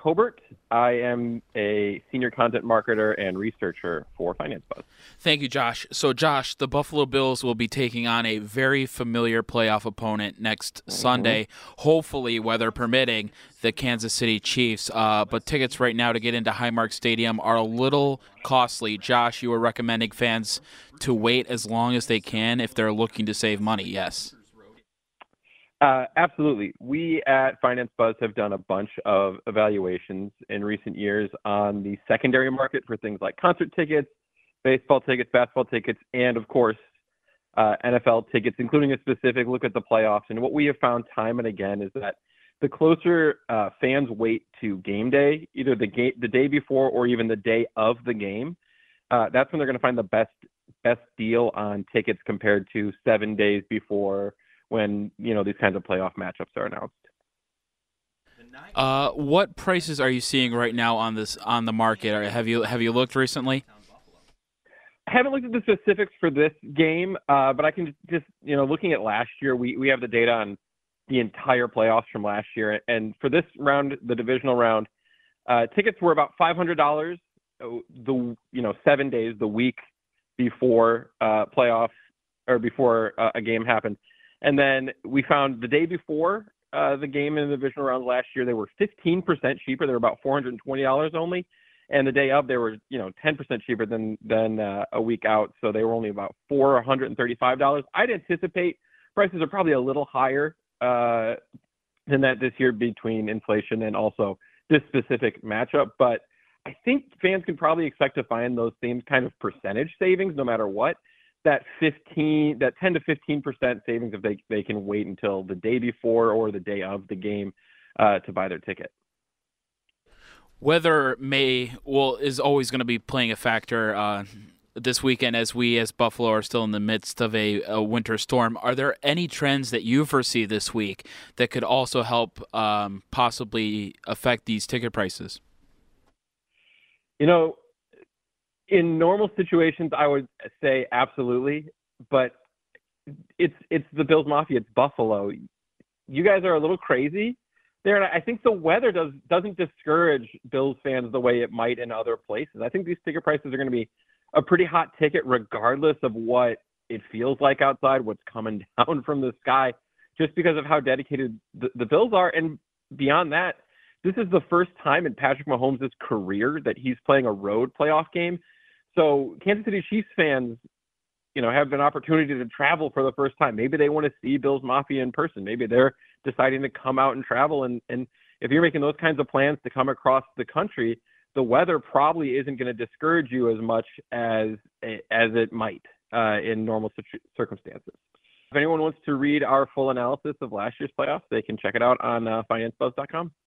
Koebert. I am a senior content marketer and researcher for Finance Buzz. Thank you, Josh. So, Josh, the Buffalo Bills will be taking on a very familiar playoff opponent next Sunday, hopefully, weather permitting, the Kansas City Chiefs. Uh, but tickets right now to get into Highmark Stadium are a little costly. Josh, you are recommending fans to wait as long as they can if they're looking to save money, yes? Uh, absolutely. We at Finance Buzz have done a bunch of evaluations in recent years on the secondary market for things like concert tickets, baseball tickets, basketball tickets, and of course, uh, NFL tickets, including a specific look at the playoffs. And what we have found time and again is that the closer uh, fans wait to game day, either the game the day before or even the day of the game, uh, that's when they're going to find the best best deal on tickets compared to seven days before when you know these kinds of playoff matchups are announced. Uh, what prices are you seeing right now on this on the market? Have you have you looked recently? I haven't looked at the specifics for this game, uh, but I can just you know looking at last year, we we have the data on the entire playoffs from last year, and for this round, the divisional round, uh, tickets were about five hundred dollars. The you know seven days, the week before uh, playoffs or before uh, a game happened, and then we found the day before uh, the game in the divisional round last year, they were 15% cheaper. They were about $420 only. And the day of, they were, you know, 10% cheaper than than uh, a week out. So they were only about $435. I'd anticipate prices are probably a little higher uh, than that this year between inflation and also this specific matchup. But I think fans can probably expect to find those same kind of percentage savings no matter what that 15 that 10 to 15 percent savings if they they can wait until the day before or the day of the game uh, to buy their ticket Weather may well is always going to be playing a factor uh, this weekend as we as Buffalo are still in the midst of a, a, winter storm. Are there any trends that you foresee this week that could also help um, possibly affect these ticket prices? You know, in normal situations, I would say absolutely, but it's it's the Bills Mafia. It's Buffalo. You guys are a little crazy there, and I think the weather does doesn't discourage Bills fans the way it might in other places. I think these ticket prices are going to be a pretty hot ticket, regardless of what it feels like outside, what's coming down from the sky, just because of how dedicated the, the Bills are, and beyond that. This is the first time in Patrick Mahomes' career that he's playing a road playoff game so Kansas City Chiefs fans, you know, have an opportunity to travel for the first time. Maybe they want to see Bills Mafia in person. Maybe they're deciding to come out and travel. And and if you're making those kinds of plans to come across the country, the weather probably isn't going to discourage you as much as as it might uh, in normal circumstances. If anyone wants to read our full analysis of last year's playoffs, they can check it out on uh, financebuzz.com.